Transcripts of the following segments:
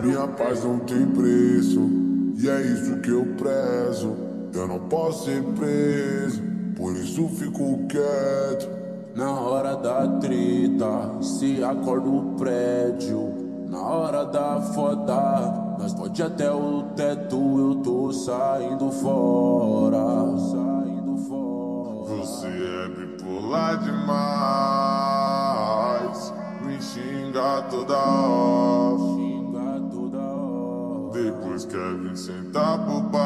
Minha paz não tem preço, e é isso que eu prezo. Eu não posso ser preso, por isso fico quieto. Na hora da treta, se acorda o prédio. Na hora da foda, nós pode até o teto. Eu tô saindo fora, saindo fora. Você é bipolar demais, me xinga toda hora. Sentar pro bar.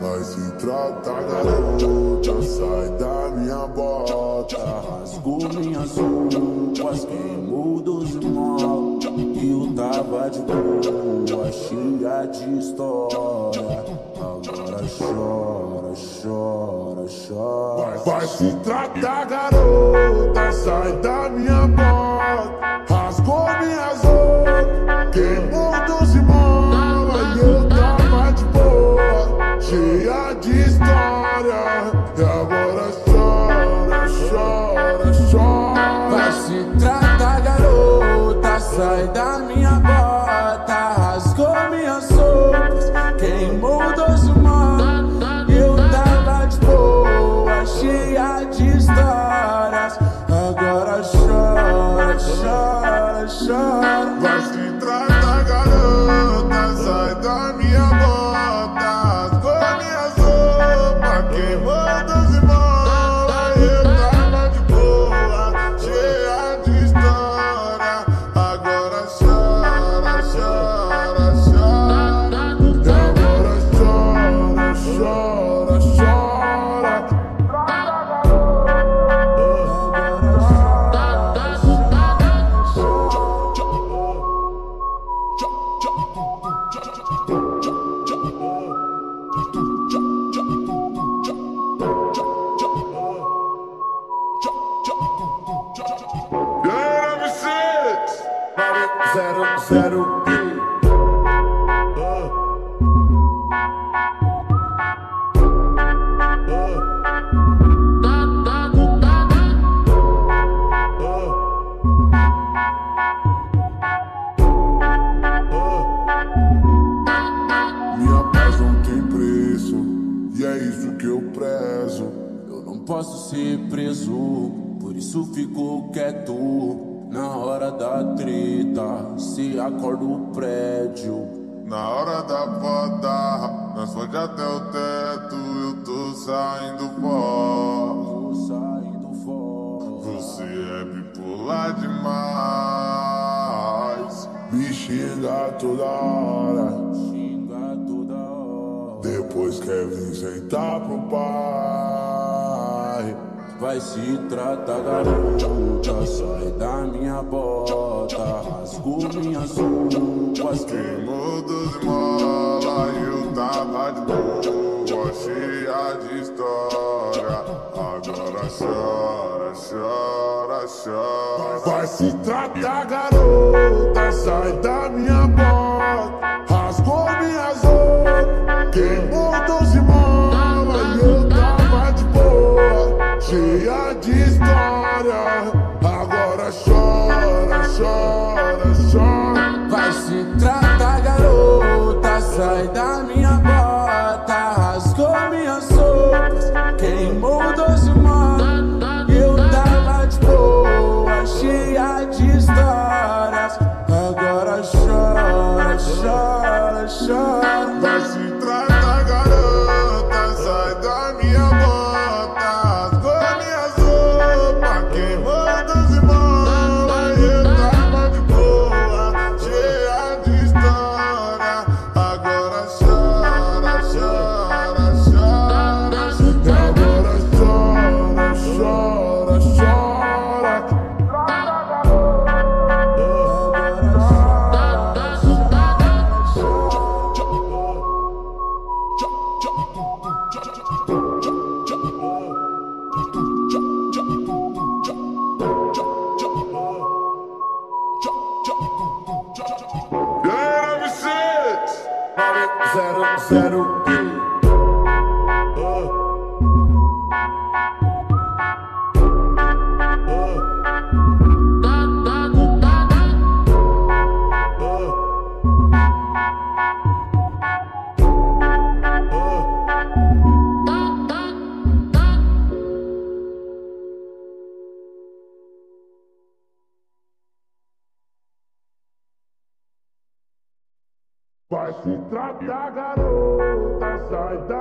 Vai se tratar, garota. Sai da minha bota. Rasgou minhas roupas, queimou dos mal. Eu tava de boa, cheia de história. Agora chora, chora, chora. Vai, vai se tratar, garota. Sai da minha bota. Chora. Vai se Zero, zero, Minha paz não tem preço, e é isso que eu prezo. Eu não posso ser preso, por isso fico quieto. Na hora da treta, se acorda o prédio. Na hora da foda, nós fode até o teto, eu tô saindo fora. Tô saindo fora. Você é bipolar demais, me xinga toda hora. Xinga toda hora. Depois quer vir sentar pro pai. Vai se tratar, garota, sai da minha bota. Rasgou minhas roupas, Queimou dos mola e eu tava de boa, cheia de história. Agora chora, chora, chora. Vai se tratar, garota, sai roupas, zero, zero. Vai se tratar, garota, sai da